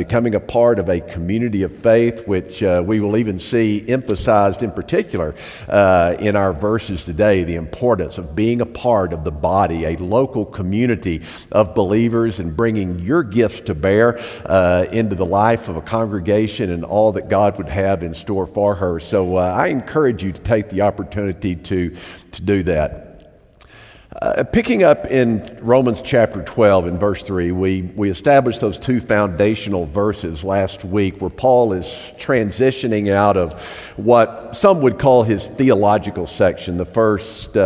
becoming a part of a community of faith, which uh, we will even see emphasized in particular uh, in our verses today the importance of being a part of the body, a local community of believers, and bringing your gifts to bear uh, into the life of a congregation and all that God would have in store for her. So uh, I encourage you to take the opportunity to, to do that. Uh, picking up in Romans chapter 12 in verse 3, we, we established those two foundational verses last week where Paul is transitioning out of what some would call his theological section, the first uh,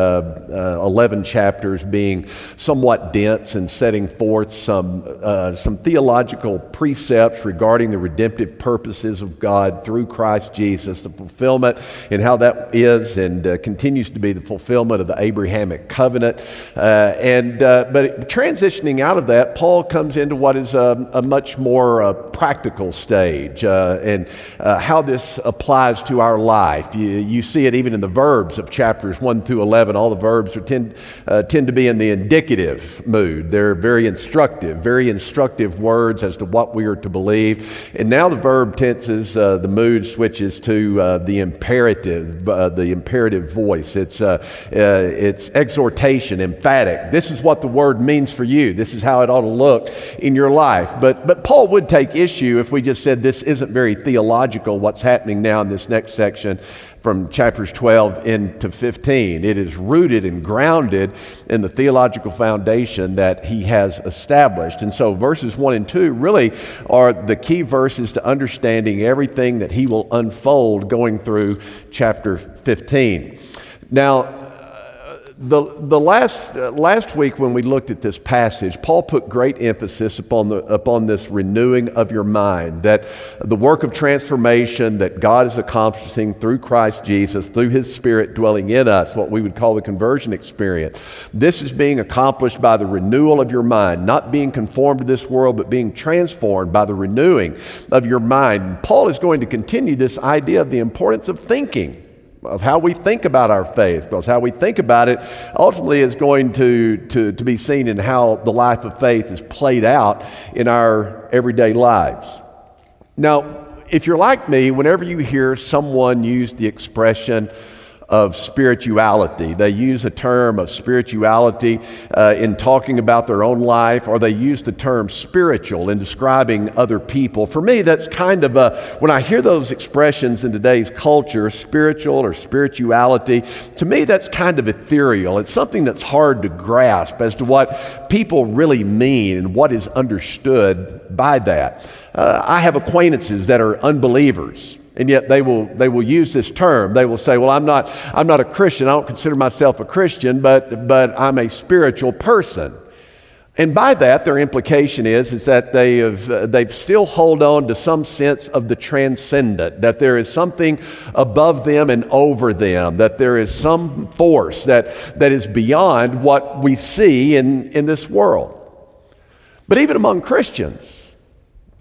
uh, 11 chapters being somewhat dense and setting forth some, uh, some theological precepts regarding the redemptive purposes of God through Christ Jesus, the fulfillment and how that is and uh, continues to be the fulfillment of the Abrahamic covenant. Uh, and, uh, but transitioning out of that, Paul comes into what is a, a much more practical stage and how this applies to our life. You, you, see it even in the verbs of chapters 1 through 11. All the verbs tend, uh, tend to be in the indicative mood. They're very instructive, very instructive words as to what we are to believe. And now the verb tenses, uh, the mood switches to uh, the imperative, uh, the imperative voice. It's, uh, uh, it's exhortation, emphatic. This is what the word means for you. This is how it ought to look in your life. But, but Paul would take issue if we just said this isn't very theological, what's happening now in this next section from chapters 12 into 15. It is rooted and grounded in the theological foundation that he has established. And so verses 1 and 2 really are the key verses to understanding everything that he will unfold going through chapter 15. Now, the, the last, uh, last week when we looked at this passage, Paul put great emphasis upon, the, upon this renewing of your mind, that the work of transformation that God is accomplishing through Christ Jesus, through his Spirit dwelling in us, what we would call the conversion experience. This is being accomplished by the renewal of your mind, not being conformed to this world, but being transformed by the renewing of your mind. Paul is going to continue this idea of the importance of thinking of how we think about our faith, because how we think about it ultimately is going to, to, to be seen in how the life of faith is played out in our everyday lives. Now, if you're like me, whenever you hear someone use the expression, of spirituality. They use a term of spirituality uh, in talking about their own life, or they use the term spiritual in describing other people. For me, that's kind of a, when I hear those expressions in today's culture, spiritual or spirituality, to me, that's kind of ethereal. It's something that's hard to grasp as to what people really mean and what is understood by that. Uh, I have acquaintances that are unbelievers. And yet they will, they will use this term. They will say, Well, I'm not, I'm not a Christian. I don't consider myself a Christian, but, but I'm a spiritual person. And by that, their implication is, is that they have, uh, they've still hold on to some sense of the transcendent, that there is something above them and over them, that there is some force that, that is beyond what we see in, in this world. But even among Christians,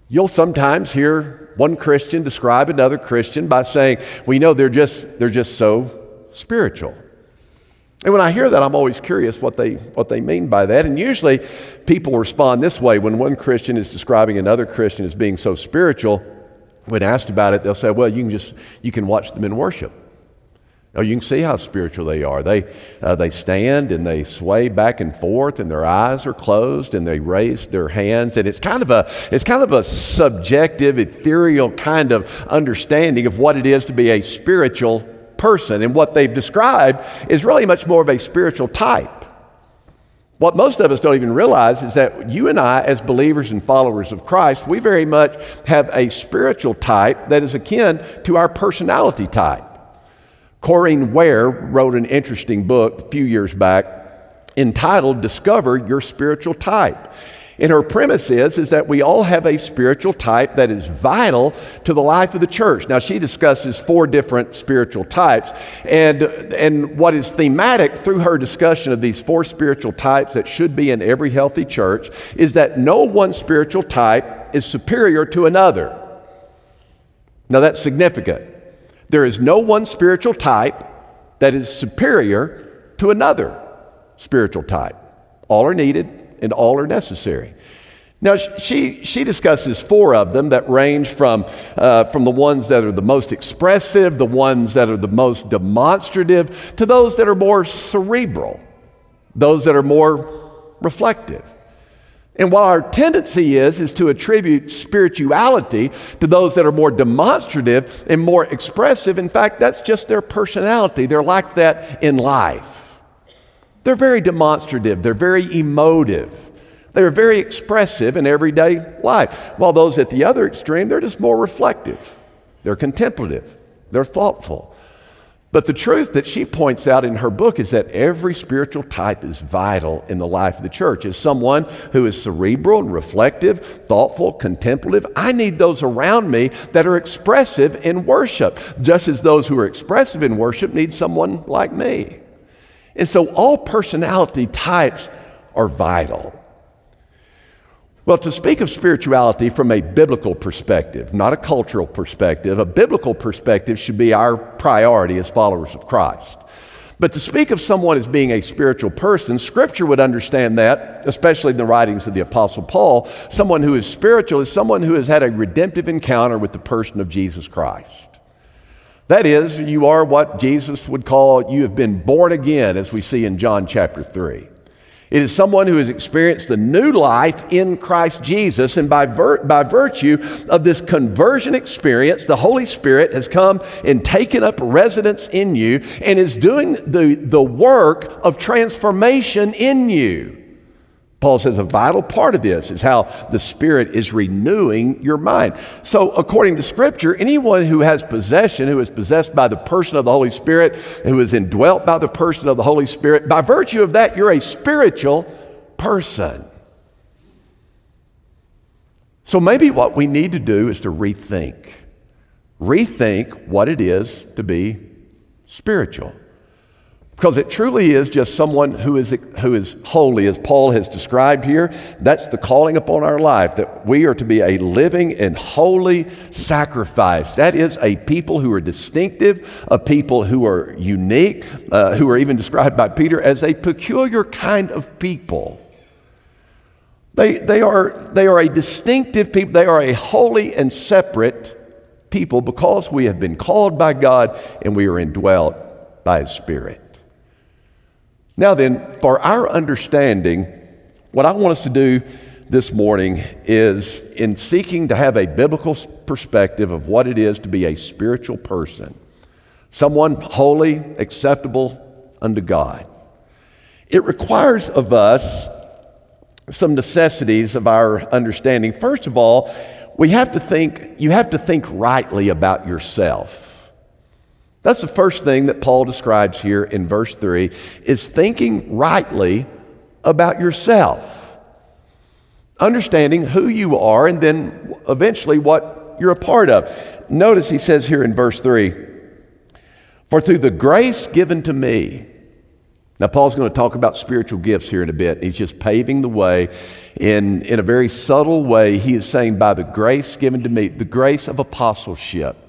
you'll sometimes hear one Christian describe another Christian by saying, we know they're just, they're just so spiritual. And when I hear that, I'm always curious what they, what they mean by that. And usually people respond this way when one Christian is describing another Christian as being so spiritual. When asked about it, they'll say, well, you can just, you can watch them in worship. Oh, you can see how spiritual they are. They, uh, they stand and they sway back and forth, and their eyes are closed, and they raise their hands. And it's kind of a, it's kind of a subjective, ethereal kind of understanding of what it is to be a spiritual person. And what they've described is really much more of a spiritual type. What most of us don't even realize is that you and I, as believers and followers of Christ, we very much have a spiritual type that is akin to our personality type. Corinne Ware wrote an interesting book a few years back entitled Discover Your Spiritual Type. And her premise is, is that we all have a spiritual type that is vital to the life of the church. Now, she discusses four different spiritual types. And, and what is thematic through her discussion of these four spiritual types that should be in every healthy church is that no one spiritual type is superior to another. Now, that's significant. There is no one spiritual type that is superior to another spiritual type. All are needed and all are necessary. Now, she, she discusses four of them that range from, uh, from the ones that are the most expressive, the ones that are the most demonstrative, to those that are more cerebral, those that are more reflective. And while our tendency is, is to attribute spirituality to those that are more demonstrative and more expressive, in fact, that's just their personality. They're like that in life. They're very demonstrative, they're very emotive. They're very expressive in everyday life. While those at the other extreme, they're just more reflective. They're contemplative. They're thoughtful. But the truth that she points out in her book is that every spiritual type is vital in the life of the church. As someone who is cerebral and reflective, thoughtful, contemplative, I need those around me that are expressive in worship, just as those who are expressive in worship need someone like me. And so all personality types are vital. Well, to speak of spirituality from a biblical perspective, not a cultural perspective, a biblical perspective should be our priority as followers of Christ. But to speak of someone as being a spiritual person, Scripture would understand that, especially in the writings of the Apostle Paul. Someone who is spiritual is someone who has had a redemptive encounter with the person of Jesus Christ. That is, you are what Jesus would call you have been born again, as we see in John chapter 3. It is someone who has experienced the new life in Christ Jesus. And by, vir- by virtue of this conversion experience, the Holy Spirit has come and taken up residence in you and is doing the, the work of transformation in you. Paul says a vital part of this is how the Spirit is renewing your mind. So, according to Scripture, anyone who has possession, who is possessed by the person of the Holy Spirit, who is indwelt by the person of the Holy Spirit, by virtue of that, you're a spiritual person. So, maybe what we need to do is to rethink. Rethink what it is to be spiritual. Because it truly is just someone who is, who is holy, as Paul has described here. That's the calling upon our life, that we are to be a living and holy sacrifice. That is a people who are distinctive, a people who are unique, uh, who are even described by Peter as a peculiar kind of people. They, they, are, they are a distinctive people, they are a holy and separate people because we have been called by God and we are indwelt by His Spirit. Now, then, for our understanding, what I want us to do this morning is in seeking to have a biblical perspective of what it is to be a spiritual person, someone holy, acceptable unto God. It requires of us some necessities of our understanding. First of all, we have to think, you have to think rightly about yourself. That's the first thing that Paul describes here in verse 3 is thinking rightly about yourself. Understanding who you are and then eventually what you're a part of. Notice he says here in verse 3 For through the grace given to me, now, Paul's going to talk about spiritual gifts here in a bit. He's just paving the way in, in a very subtle way. He is saying, by the grace given to me, the grace of apostleship,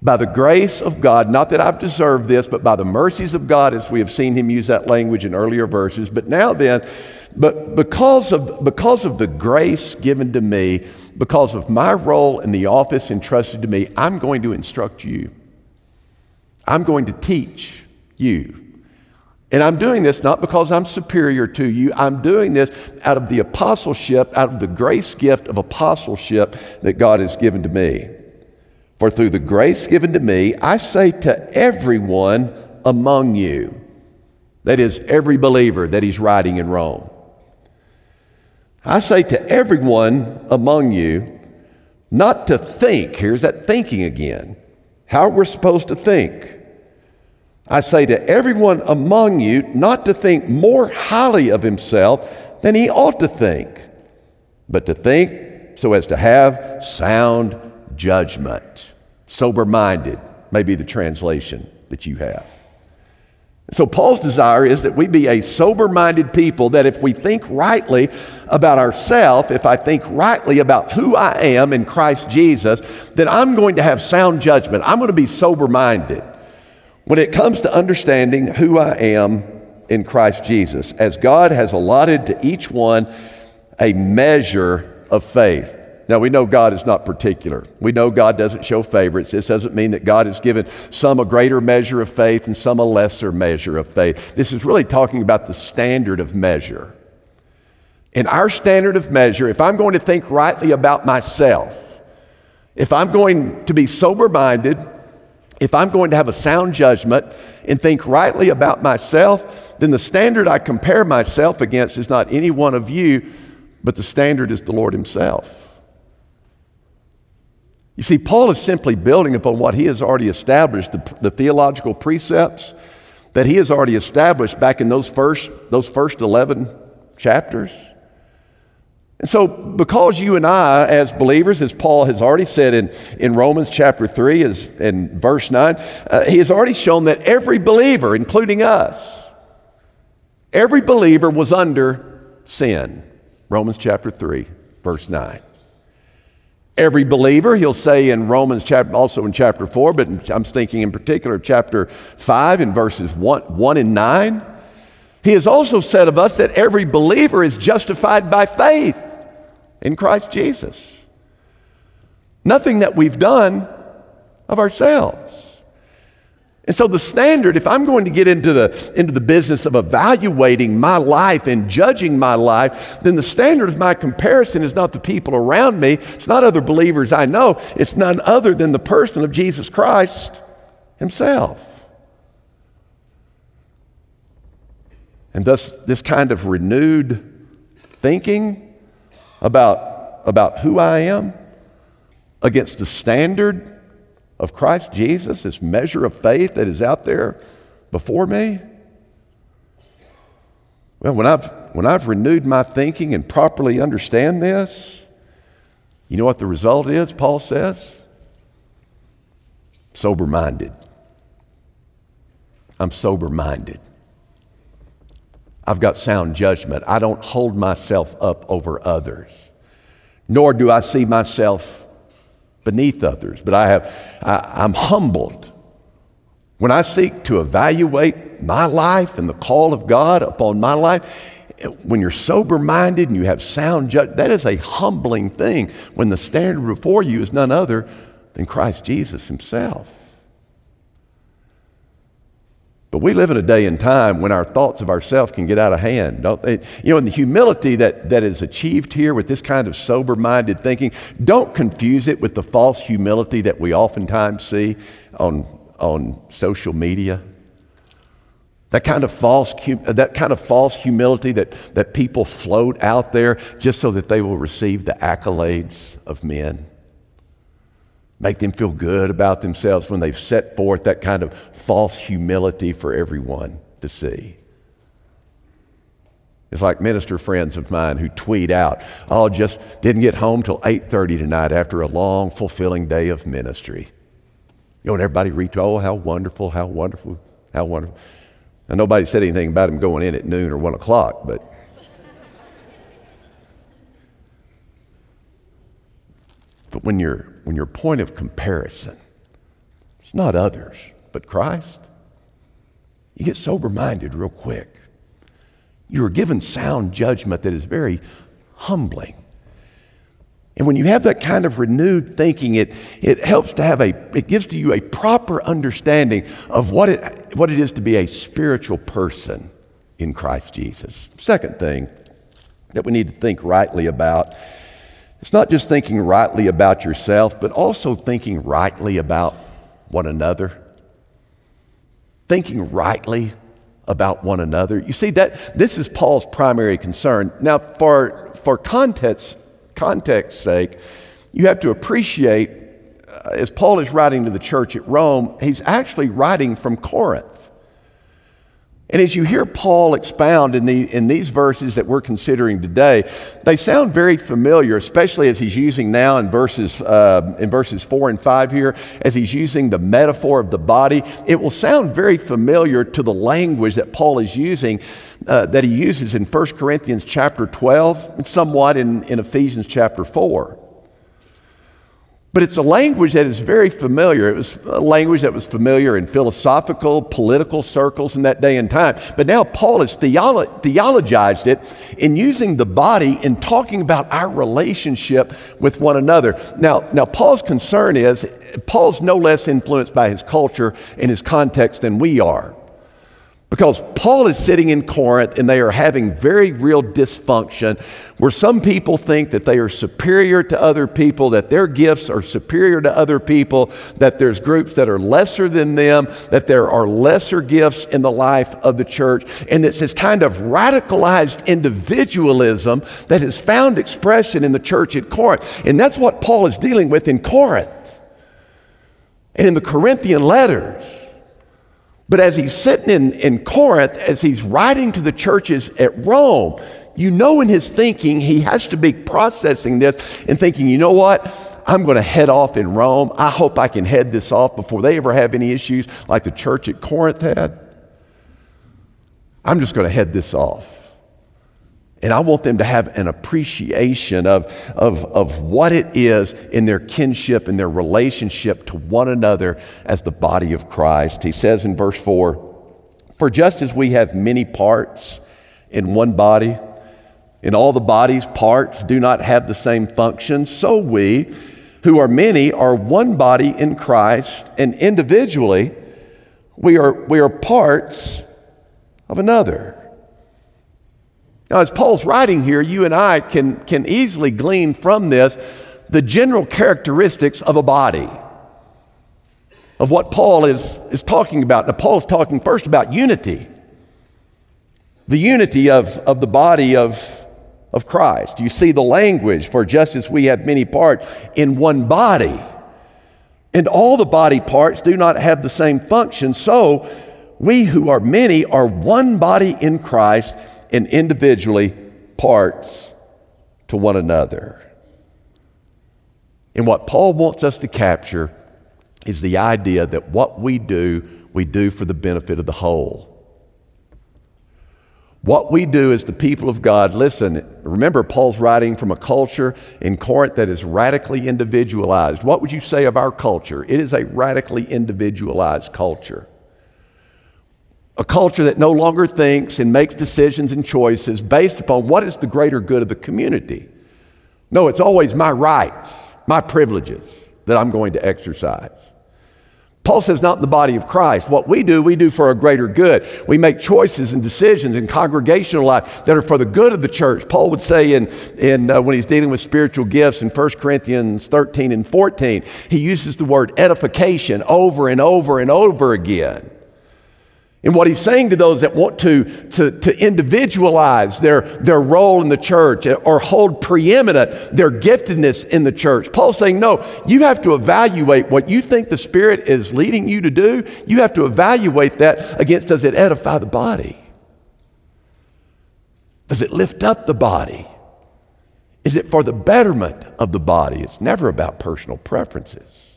by the grace of God, not that I've deserved this, but by the mercies of God, as we have seen him use that language in earlier verses. But now then, but because of, because of the grace given to me, because of my role in the office entrusted to me, I'm going to instruct you. I'm going to teach you. And I'm doing this not because I'm superior to you. I'm doing this out of the apostleship, out of the grace gift of apostleship that God has given to me. For through the grace given to me, I say to everyone among you, that is, every believer that he's writing in Rome, I say to everyone among you, not to think, here's that thinking again, how we're supposed to think. I say to everyone among you not to think more highly of himself than he ought to think, but to think so as to have sound judgment. Sober minded may be the translation that you have. So, Paul's desire is that we be a sober minded people, that if we think rightly about ourselves, if I think rightly about who I am in Christ Jesus, then I'm going to have sound judgment. I'm going to be sober minded when it comes to understanding who I am in Christ Jesus, as God has allotted to each one a measure of faith. Now, we know God is not particular. We know God doesn't show favorites. This doesn't mean that God has given some a greater measure of faith and some a lesser measure of faith. This is really talking about the standard of measure. In our standard of measure, if I'm going to think rightly about myself, if I'm going to be sober minded, if I'm going to have a sound judgment and think rightly about myself, then the standard I compare myself against is not any one of you, but the standard is the Lord Himself. You see, Paul is simply building upon what he has already established, the, the, theological precepts that he has already established back in those first, those first 11 chapters. And so, because you and I, as believers, as Paul has already said in, in Romans chapter 3 as, in verse 9, uh, he has already shown that every believer, including us, every believer was under sin. Romans chapter 3, verse 9. Every believer, he'll say in Romans chapter, also in chapter 4, but I'm thinking in particular chapter 5 in verses 1, 1 and 9. He has also said of us that every believer is justified by faith in Christ Jesus. Nothing that we've done of ourselves. And so the standard, if I'm going to get into the, into the business of evaluating my life and judging my life, then the standard of my comparison is not the people around me. It's not other believers I know. It's none other than the person of Jesus Christ himself. And thus, this kind of renewed thinking about, about who I am against the standard of Christ Jesus, this measure of faith that is out there before me? Well, when I've, when I've renewed my thinking and properly understand this, you know what the result is, Paul says? Sober minded. I'm sober minded. I've got sound judgment. I don't hold myself up over others, nor do I see myself beneath others. But I have, I, I'm humbled when I seek to evaluate my life and the call of God upon my life. When you're sober minded and you have sound judgment, that is a humbling thing when the standard before you is none other than Christ Jesus Himself. But we live in a day and time when our thoughts of ourselves can get out of hand, don't they? You know, and the humility that, that is achieved here with this kind of sober minded thinking, don't confuse it with the false humility that we oftentimes see on, on social media. That kind of false, that kind of false humility that, that people float out there just so that they will receive the accolades of men make them feel good about themselves when they've set forth that kind of false humility for everyone to see. It's like minister friends of mine who tweet out, "Oh, just didn't get home till 8:30 tonight after a long, fulfilling day of ministry." You know, and everybody reach, "Oh, how wonderful! How wonderful! How wonderful!" And nobody said anything about him going in at noon or one o'clock, but But when, you when your point of comparison it's not others, but Christ, you get sober minded real quick. You are given sound judgment that is very humbling. And when you have that kind of renewed thinking, it, it helps to have a, it gives to you a proper understanding of what it, what it is to be a spiritual person in Christ Jesus. Second thing that we need to think rightly about it's not just thinking rightly about yourself, but also thinking rightly about one another. Thinking rightly about one another. You see that this is Paul's primary concern. Now, for for context context sake, you have to appreciate uh, as Paul is writing to the church at Rome, he's actually writing from Corinth. And as you hear Paul expound in, the, in these verses that we're considering today, they sound very familiar, especially as he's using now in verses, uh, in verses 4 and 5 here, as he's using the metaphor of the body. It will sound very familiar to the language that Paul is using, uh, that he uses in 1 Corinthians chapter 12, and somewhat in, in Ephesians chapter 4. But it's a language that is very familiar. It was a language that was familiar in philosophical, political circles in that day and time. But now Paul has theolo- theologized it in using the body in talking about our relationship with one another. Now, now Paul's concern is Paul's no less influenced by his culture and his context than we are. Because Paul is sitting in Corinth and they are having very real dysfunction where some people think that they are superior to other people, that their gifts are superior to other people, that there's groups that are lesser than them, that there are lesser gifts in the life of the church. And it's this kind of radicalized individualism that has found expression in the church at Corinth. And that's what Paul is dealing with in Corinth and in the Corinthian letters. But as he's sitting in, in Corinth, as he's writing to the churches at Rome, you know in his thinking, he has to be processing this and thinking, you know what? I'm going to head off in Rome. I hope I can head this off before they ever have any issues like the church at Corinth had. I'm just going to head this off. And I want them to have an appreciation of, of, of what it is in their kinship and their relationship to one another as the body of Christ. He says in verse 4 For just as we have many parts in one body, and all the body's parts do not have the same function, so we, who are many, are one body in Christ, and individually we are, we are parts of another. Now, as Paul's writing here, you and I can, can easily glean from this the general characteristics of a body, of what Paul is, is talking about. Now, Paul's talking first about unity, the unity of, of the body of, of Christ. You see the language, for just as we have many parts in one body, and all the body parts do not have the same function, so we who are many are one body in Christ and individually parts to one another. And what Paul wants us to capture is the idea that what we do, we do for the benefit of the whole. What we do as the people of God, listen, remember Paul's writing from a culture in Corinth that is radically individualized. What would you say of our culture? It is a radically individualized culture a culture that no longer thinks and makes decisions and choices based upon what is the greater good of the community. No, it's always my rights, my privileges that I'm going to exercise. Paul says, not in the body of Christ. What we do, we do for a greater good. We make choices and decisions in congregational life that are for the good of the church. Paul would say in, in uh, when he's dealing with spiritual gifts in 1 Corinthians 13 and 14, he uses the word edification over and over and over again. And what he's saying to those that want to, to, to individualize their, their role in the church or hold preeminent their giftedness in the church, Paul's saying, no, you have to evaluate what you think the Spirit is leading you to do. You have to evaluate that against does it edify the body? Does it lift up the body? Is it for the betterment of the body? It's never about personal preferences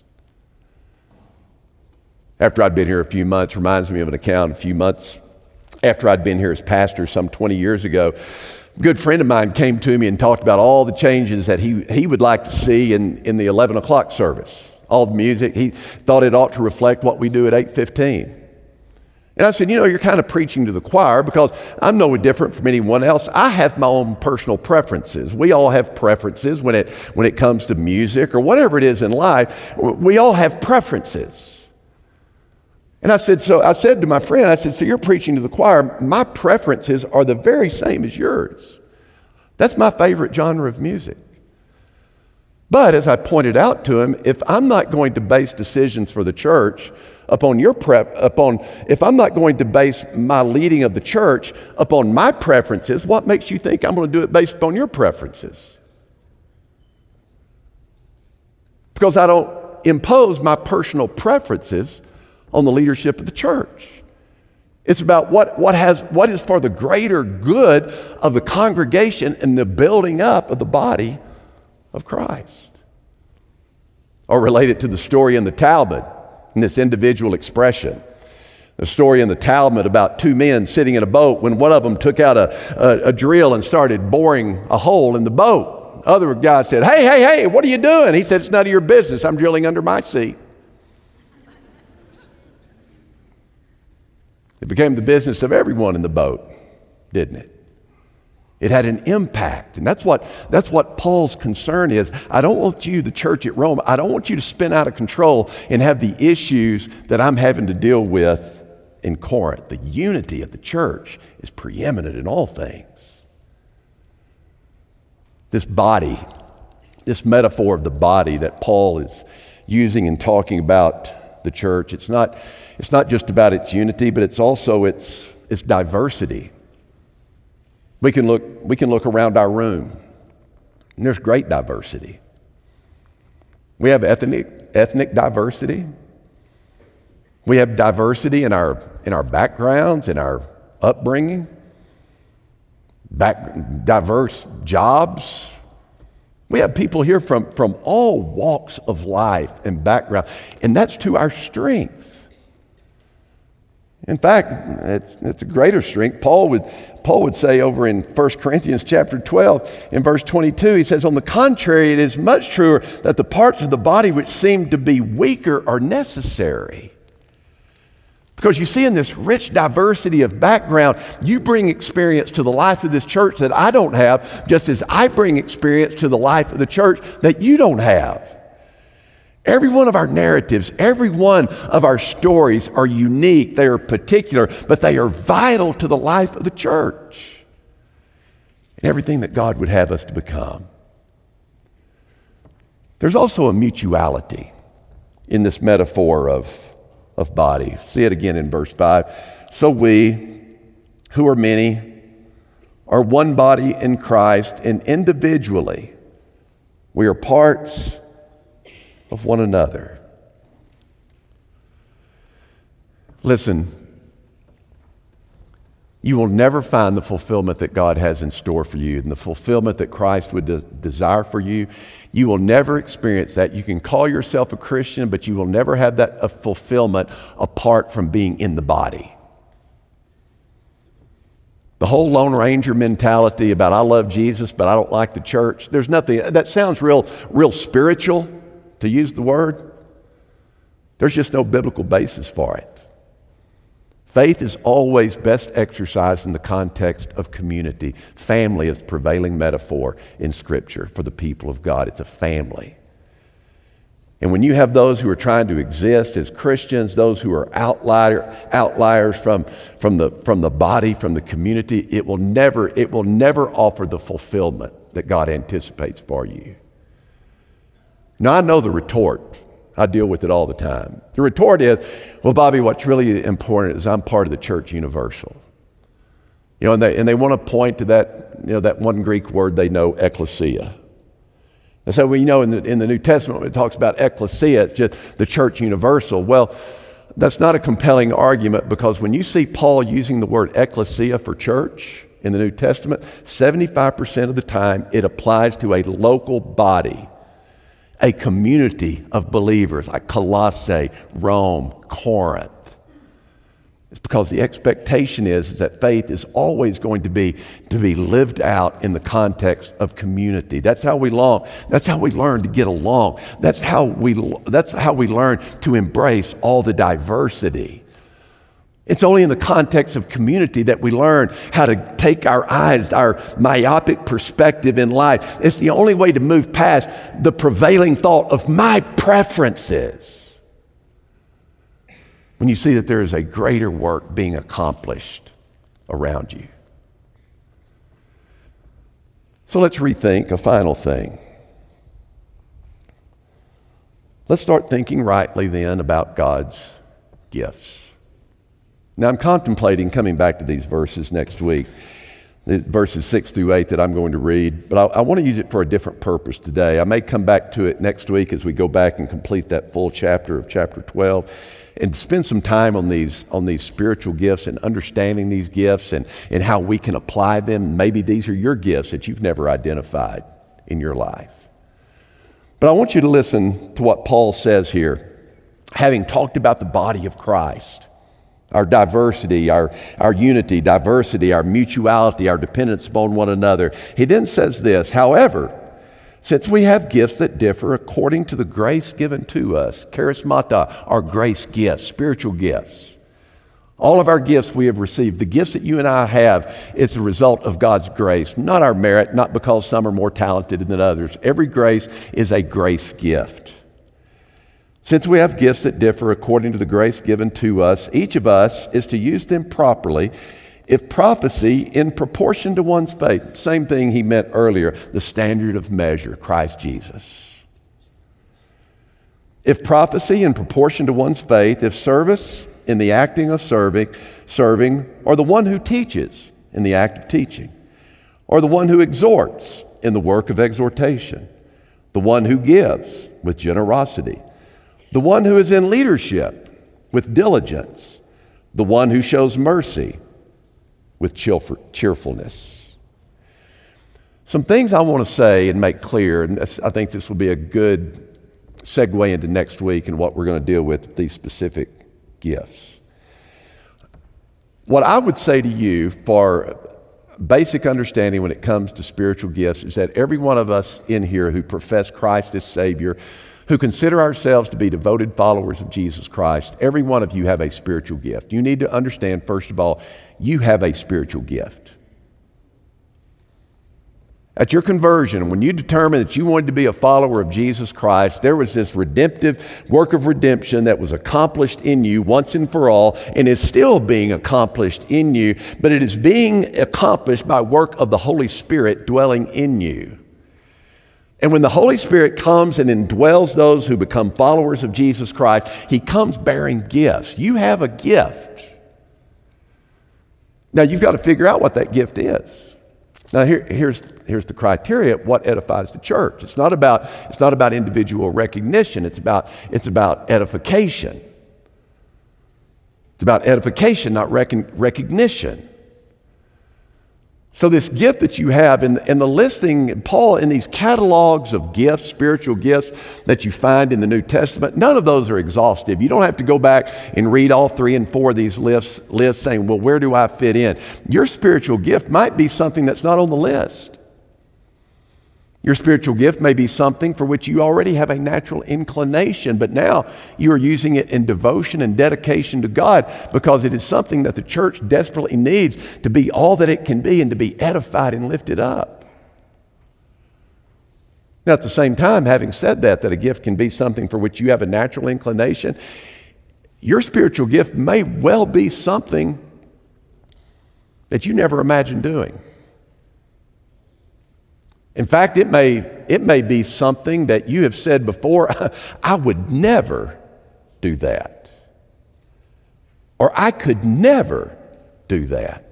after I'd been here a few months, reminds me of an account a few months after I'd been here as pastor some 20 years ago. A good friend of mine came to me and talked about all the changes that he, he would like to see in, in the 11 o'clock service. All the music. He thought it ought to reflect what we do at 815. And I said, you know, you're kind of preaching to the choir because I'm no different from anyone else. I have my own personal preferences. We all have preferences when it, when it comes to music or whatever it is in life. We all have preferences. And I said, so I said to my friend, I said, so you're preaching to the choir. My preferences are the very same as yours. That's my favorite genre of music. But as I pointed out to him, if I'm not going to base decisions for the church upon your prep, upon if I'm not going to base my leading of the church upon my preferences, what makes you think I'm going to do it based upon your preferences? Because I don't impose my personal preferences on the leadership of the church. It's about what, what, has, what is for the greater good of the congregation and the building up of the body of Christ. Or related to the story in the Talmud, in this individual expression. The story in the Talmud about two men sitting in a boat when one of them took out a, a, a drill and started boring a hole in the boat. Other guy said, Hey, hey, hey, what are you doing? He said, It's none of your business. I'm drilling under my seat. It became the business of everyone in the boat, didn't it? It had an impact. And that's what, that's what Paul's concern is. I don't want you, the church at Rome, I don't want you to spin out of control and have the issues that I'm having to deal with in Corinth. The unity of the church is preeminent in all things. This body, this metaphor of the body that Paul is using and talking about the church, it's not, it's not just about its unity, but it's also its, its diversity. We can look, we can look around our room, and there's great diversity. We have ethnic, ethnic diversity. We have diversity in our, in our backgrounds, in our upbringing, back, diverse jobs. We have people here from, from all walks of life and background, and that's to our strength. In fact, it's, it's, a greater strength. Paul would, Paul would say over in 1 Corinthians chapter 12, in verse 22, he says, On the contrary, it is much truer that the parts of the body which seem to be weaker are necessary. Because you see, in this rich diversity of background, you bring experience to the life of this church that I don't have, just as I bring experience to the life of the church that you don't have. Every one of our narratives, every one of our stories are unique, they are particular, but they are vital to the life of the church and everything that God would have us to become. There's also a mutuality in this metaphor of, of body. See it again in verse 5. So we, who are many, are one body in Christ, and individually we are parts of one another. Listen, you will never find the fulfillment that God has in store for you and the fulfillment that Christ would de- desire for you. You will never experience that. You can call yourself a Christian, but you will never have that fulfillment apart from being in the body. The whole Lone Ranger mentality about I love Jesus, but I don't like the church, there's nothing, that sounds real, real spiritual to use the word. There's just no biblical basis for it. Faith is always best exercised in the context of community. Family is the prevailing metaphor in Scripture for the people of God. It's a family. And when you have those who are trying to exist as Christians, those who are outlier, outliers from, from, the, from the body, from the community, it will, never, it will never offer the fulfillment that God anticipates for you. Now, I know the retort. I deal with it all the time. The retort is, well, Bobby, what's really important is I'm part of the church universal. You know, and they, and they want to point to that, you know, that one Greek word they know, ecclesia. And so we know in the, in the New Testament, it talks about ecclesia, it's just the church universal. Well, that's not a compelling argument because when you see Paul using the word ecclesia for church in the New Testament, 75% of the time it applies to a local body a community of believers like Colossae, Rome, Corinth. It's because the expectation is, is that faith is always going to be to be lived out in the context of community. That's how we long. That's how we learn to get along. That's how we that's how we learn to embrace all the diversity. It's only in the context of community that we learn how to take our eyes, our myopic perspective in life. It's the only way to move past the prevailing thought of my preferences. When you see that there is a greater work being accomplished around you. So let's rethink a final thing. Let's start thinking rightly then about God's gifts. Now, I'm contemplating coming back to these verses next week, verses 6 through 8 that I'm going to read, but I, I want to use it for a different purpose today. I may come back to it next week as we go back and complete that full chapter of chapter 12 and spend some time on these, on these spiritual gifts and understanding these gifts and, and how we can apply them. Maybe these are your gifts that you've never identified in your life. But I want you to listen to what Paul says here, having talked about the body of Christ our diversity, our, our unity, diversity, our mutuality, our dependence upon one another. He then says this, however, Since we have gifts that differ according to the grace given to us, charismata, our grace gifts, spiritual gifts. All of our gifts we have received, the gifts that you and I have, it's a result of God's grace, not our merit, not because some are more talented than others. Every grace is a grace gift. Since we have gifts that differ according to the grace given to us, each of us is to use them properly if prophecy in proportion to one's faith, same thing he meant earlier, the standard of measure, Christ Jesus. If prophecy in proportion to one's faith, if service in the acting of serving, serving, or the one who teaches in the act of teaching, or the one who exhorts in the work of exhortation, the one who gives with generosity, the one who is in leadership with diligence, the one who shows mercy with cheerfulness. Some things I want to say and make clear, and I think this will be a good segue into next week and what we're going to deal with these specific gifts. What I would say to you for basic understanding when it comes to spiritual gifts is that every one of us in here who profess Christ as Savior, who consider ourselves to be devoted followers of Jesus Christ, every one of you have a spiritual gift. You need to understand, first of all, you have a spiritual gift. At your conversion, when you determined that you wanted to be a follower of Jesus Christ, there was this redemptive work of redemption that was accomplished in you once and for all and is still being accomplished in you, but it is being accomplished by work of the Holy Spirit dwelling in you. And when the Holy Spirit comes and indwells those who become followers of Jesus Christ, He comes bearing gifts. You have a gift. Now you've got to figure out what that gift is. Now here, here's, here's the criteria what edifies the church. It's not about, it's not about individual recognition, it's about, it's about edification. It's about edification, not recognition. So, this gift that you have in, in the listing, Paul, in these catalogs of gifts, spiritual gifts that you find in the New Testament, none of those are exhaustive. You don't have to go back and read all three and four of these lists, lists saying, well, where do I fit in? Your spiritual gift might be something that's not on the list. Your spiritual gift may be something for which you already have a natural inclination, but now you are using it in devotion and dedication to God because it is something that the church desperately needs to be all that it can be and to be edified and lifted up. Now, at the same time, having said that, that a gift can be something for which you have a natural inclination, your spiritual gift may well be something that you never imagined doing. In fact, it may, it may be something that you have said before, I would never do that. Or I could never do that.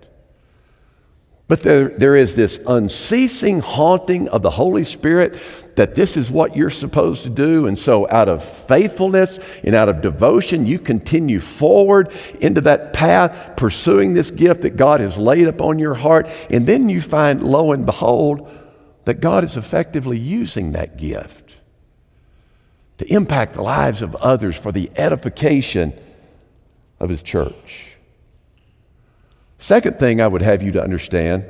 But there, there is this unceasing haunting of the Holy Spirit that this is what you're supposed to do. And so, out of faithfulness and out of devotion, you continue forward into that path, pursuing this gift that God has laid upon your heart. And then you find, lo and behold, that God is effectively using that gift to impact the lives of others for the edification of His church. Second thing I would have you to understand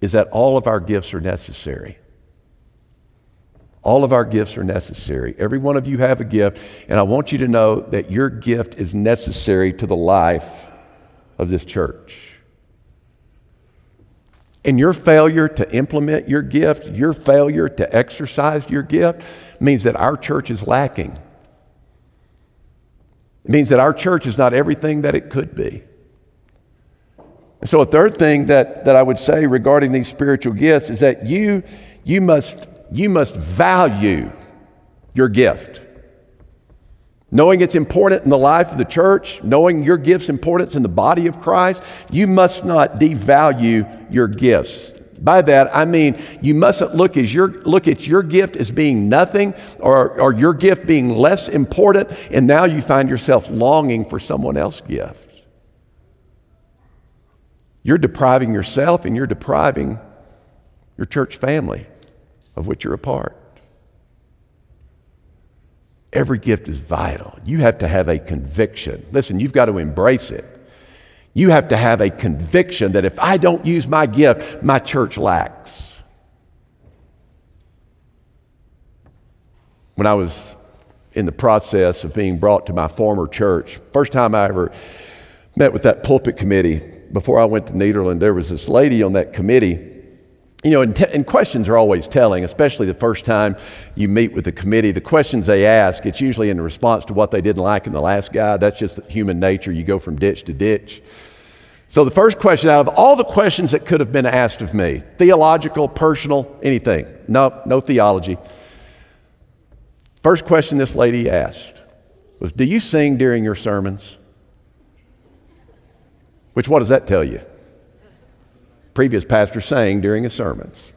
is that all of our gifts are necessary. All of our gifts are necessary. Every one of you have a gift, and I want you to know that your gift is necessary to the life of this church. And your failure to implement your gift, your failure to exercise your gift, means that our church is lacking. It means that our church is not everything that it could be. And so, a third thing that, that I would say regarding these spiritual gifts is that you, you, must, you must value your gift. Knowing it's important in the life of the church, knowing your gift's importance in the body of Christ, you must not devalue your gifts. By that, I mean you mustn't look, as your, look at your gift as being nothing or, or your gift being less important, and now you find yourself longing for someone else's gift. You're depriving yourself and you're depriving your church family of which you're a part. Every gift is vital. You have to have a conviction. Listen, you've got to embrace it. You have to have a conviction that if I don't use my gift, my church lacks. when I was in the process of being brought to my former church. First time I ever met with that pulpit committee before I went to Nederland, there was this lady on that committee. You know, and, and, questions are always telling, especially the first time you meet with the committee. The questions they ask, it's usually in response to what they didn't like in the last guy. That's just human nature. You go from ditch to ditch. So, the first question out of all the questions that could have been asked of me theological, personal, anything. No, no theology. First question this lady asked was Do you sing during your sermons? Which, what does that tell you? Previous pastor sang during his sermons.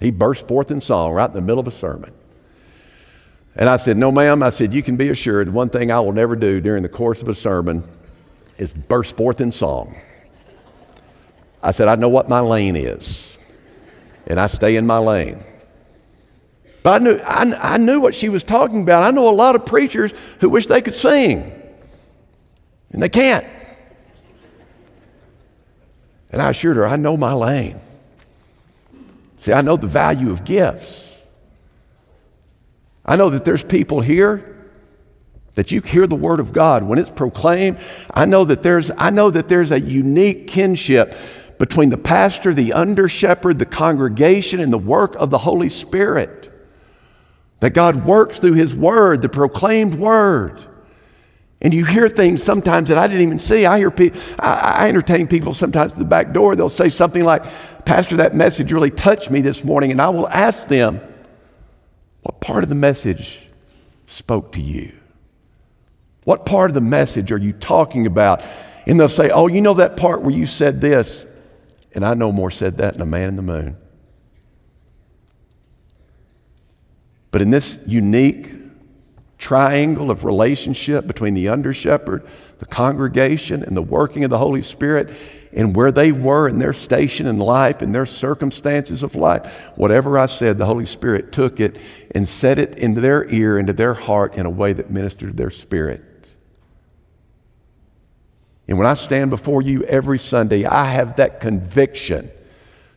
He burst forth in song right in the middle of a sermon. And I said, No, ma'am. I said, You can be assured one thing I will never do during the course of a sermon is burst forth in song. I said, I know what my lane is, and I stay in my lane. But I knew, I, I knew what she was talking about. I know a lot of preachers who wish they could sing, and they can't. And I assured her, I know my lane. See, I know the value of gifts. I know that there's people here that you hear the word of God when it's proclaimed. I know that there's, I know that there's a unique kinship between the pastor, the under shepherd, the congregation, and the work of the Holy Spirit. That God works through His Word, the proclaimed Word. And you hear things sometimes that I didn't even see. I hear people, I, I entertain people sometimes at the back door. They'll say something like, Pastor, that message really touched me this morning. And I will ask them, What part of the message spoke to you? What part of the message are you talking about? And they'll say, Oh, you know that part where you said this? And I no more said that than a man in the moon. But in this unique triangle of relationship between the under shepherd, the congregation, and the working of the Holy Spirit, and where they were in their station in life, and their circumstances of life, whatever I said, the Holy Spirit took it and set it into their ear, into their heart in a way that ministered their spirit. And when I stand before you every Sunday, I have that conviction,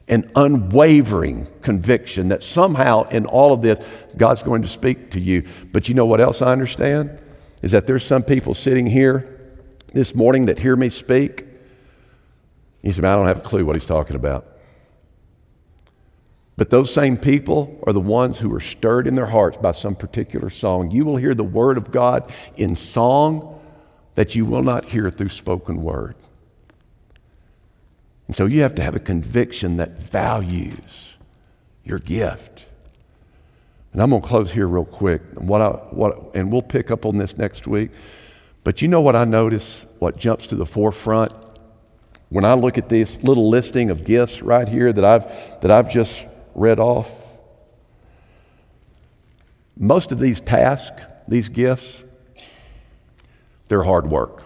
an unwavering conviction that somehow in all of this, God's going to speak to you. But you know what else I understand? Is that there's some people sitting here this morning that hear me speak. You say, I don't have a clue what he's talking about. But those same people are the ones who are stirred in their hearts by some particular song. You will hear the word of God in song that you will not hear through spoken word. And so you have to have a conviction that values your gift. And I'm going to close here real quick. What I, what, and we'll pick up on this next week. But you know what I notice? What jumps to the forefront when I look at this little listing of gifts right here that I've, that I've just read off? Most of these tasks, these gifts, they're hard work.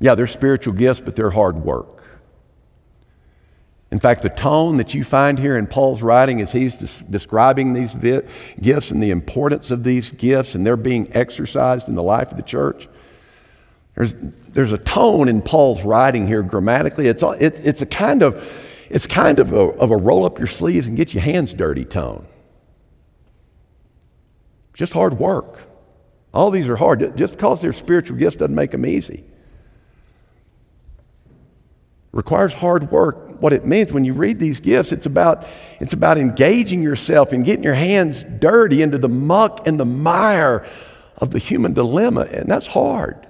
Yeah, they're spiritual gifts, but they're hard work. In fact, the tone that you find here in Paul's writing as he's des- describing these vi- gifts and the importance of these gifts and they're being exercised in the life of the church, there's, there's a tone in Paul's writing here grammatically. It's, it's, it's a kind of, it's kind of a, of a roll up your sleeves and get your hands dirty tone. Just hard work. All these are hard. Just because they're spiritual gifts doesn't make them easy. Requires hard work. What it means when you read these gifts, it's about, it's about engaging yourself and getting your hands dirty into the muck and the mire of the human dilemma, and that's hard.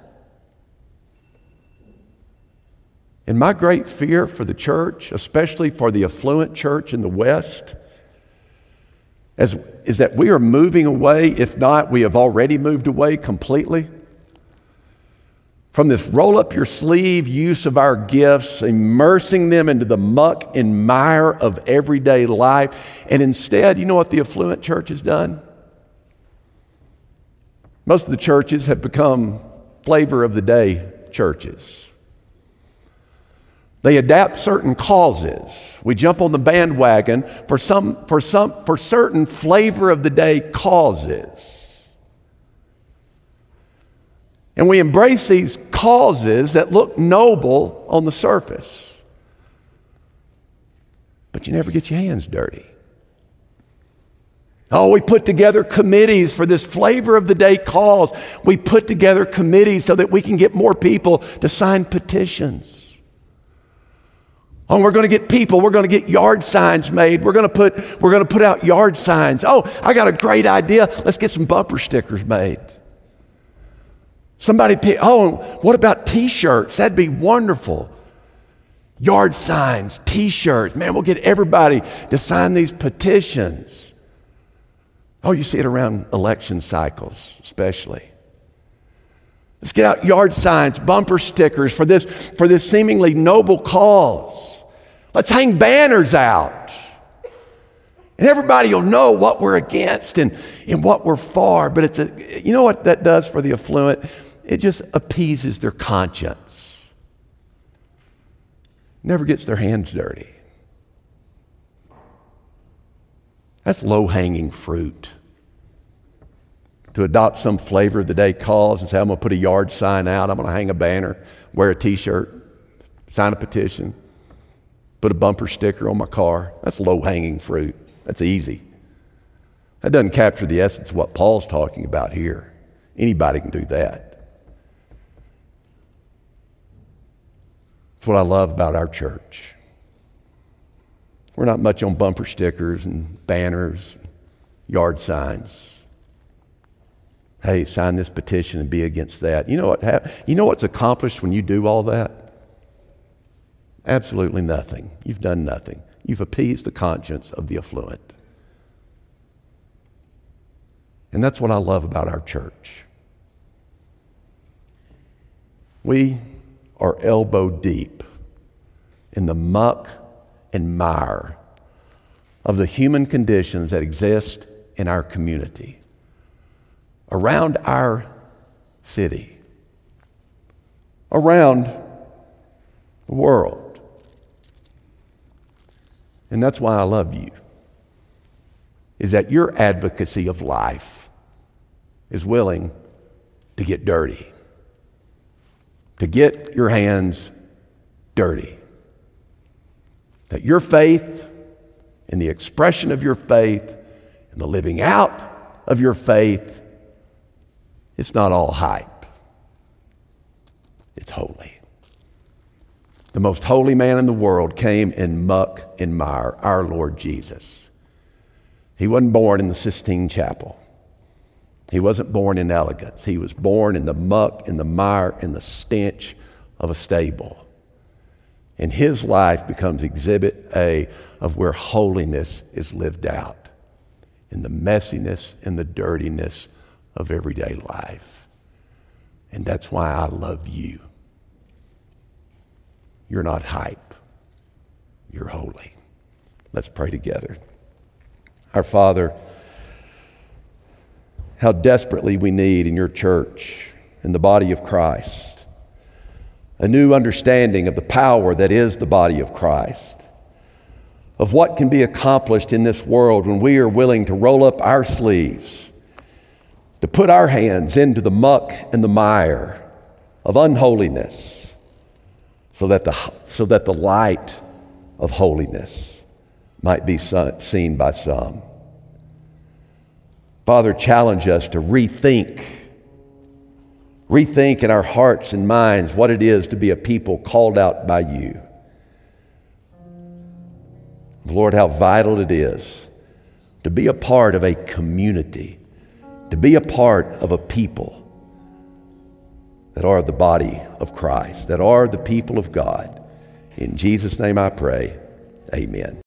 And my great fear for the church, especially for the affluent church in the West, as, is that we are moving away, if not, we have already moved away completely from this roll up your sleeve use of our gifts, immersing them into the muck and mire of everyday life. And instead, you know what the affluent church has done? Most of the churches have become flavor of the day churches. They adapt certain causes. We jump on the bandwagon for, some, for, some, for certain flavor of the day causes. And we embrace these causes that look noble on the surface. But you never get your hands dirty. Oh, we put together committees for this flavor of the day cause. We put together committees so that we can get more people to sign petitions. Oh, we're going to get people. We're going to get yard signs made. We're going to put we're going to put out yard signs. Oh, I got a great idea. Let's get some bumper stickers made. Somebody oh, what about t-shirts? That'd be wonderful. Yard signs, t-shirts. Man, we'll get everybody to sign these petitions. Oh, you see it around election cycles, especially. Let's get out yard signs, bumper stickers for this, for this seemingly noble cause. Let's hang banners out. And everybody will know what we're against and, and what we're for. But it's a, you know what that does for the affluent? It just appeases their conscience. Never gets their hands dirty. That's low hanging fruit. To adopt some flavor of the day cause and say, I'm going to put a yard sign out, I'm going to hang a banner, wear a t shirt, sign a petition put a bumper sticker on my car. That's low hanging fruit. That's easy. That doesn't capture the essence of what Paul's talking about here. Anybody can do that. That's what I love about our church. We're not much on bumper stickers and banners, yard signs. Hey, sign this petition and be against that. You know what? You know what's accomplished when you do all that? Absolutely nothing. You've done nothing. You've appeased the conscience of the affluent. And that's what I love about our church. We are elbow deep in the muck and mire of the human conditions that exist in our community, around our city, around the world. And that's why I love you. Is that your advocacy of life is willing to get dirty, to get your hands dirty. That your faith and the expression of your faith and the living out of your faith, it's not all hype, it's holy. The most holy man in the world came in muck and mire, our Lord Jesus. He wasn't born in the Sistine Chapel. He wasn't born in elegance. He was born in the muck, in the mire, in the stench of a stable. And his life becomes exhibit A of where holiness is lived out in the messiness and the dirtiness of everyday life. And that's why I love you. You're not hype, you're holy. Let's pray together. Our Father, how desperately we need in your church, in the body of Christ, a new understanding of the power that is the body of Christ, of what can be accomplished in this world when we are willing to roll up our sleeves, to put our hands into the muck and the mire of unholiness so that the, so that the light of holiness might be seen by some. Father, challenge us to rethink, rethink in our hearts and minds what it is to be a people called out by you. Lord, how vital it is to be a part of a community, to be a part of a people that are the body of Christ, that are the people of God. In Jesus' name I pray, amen.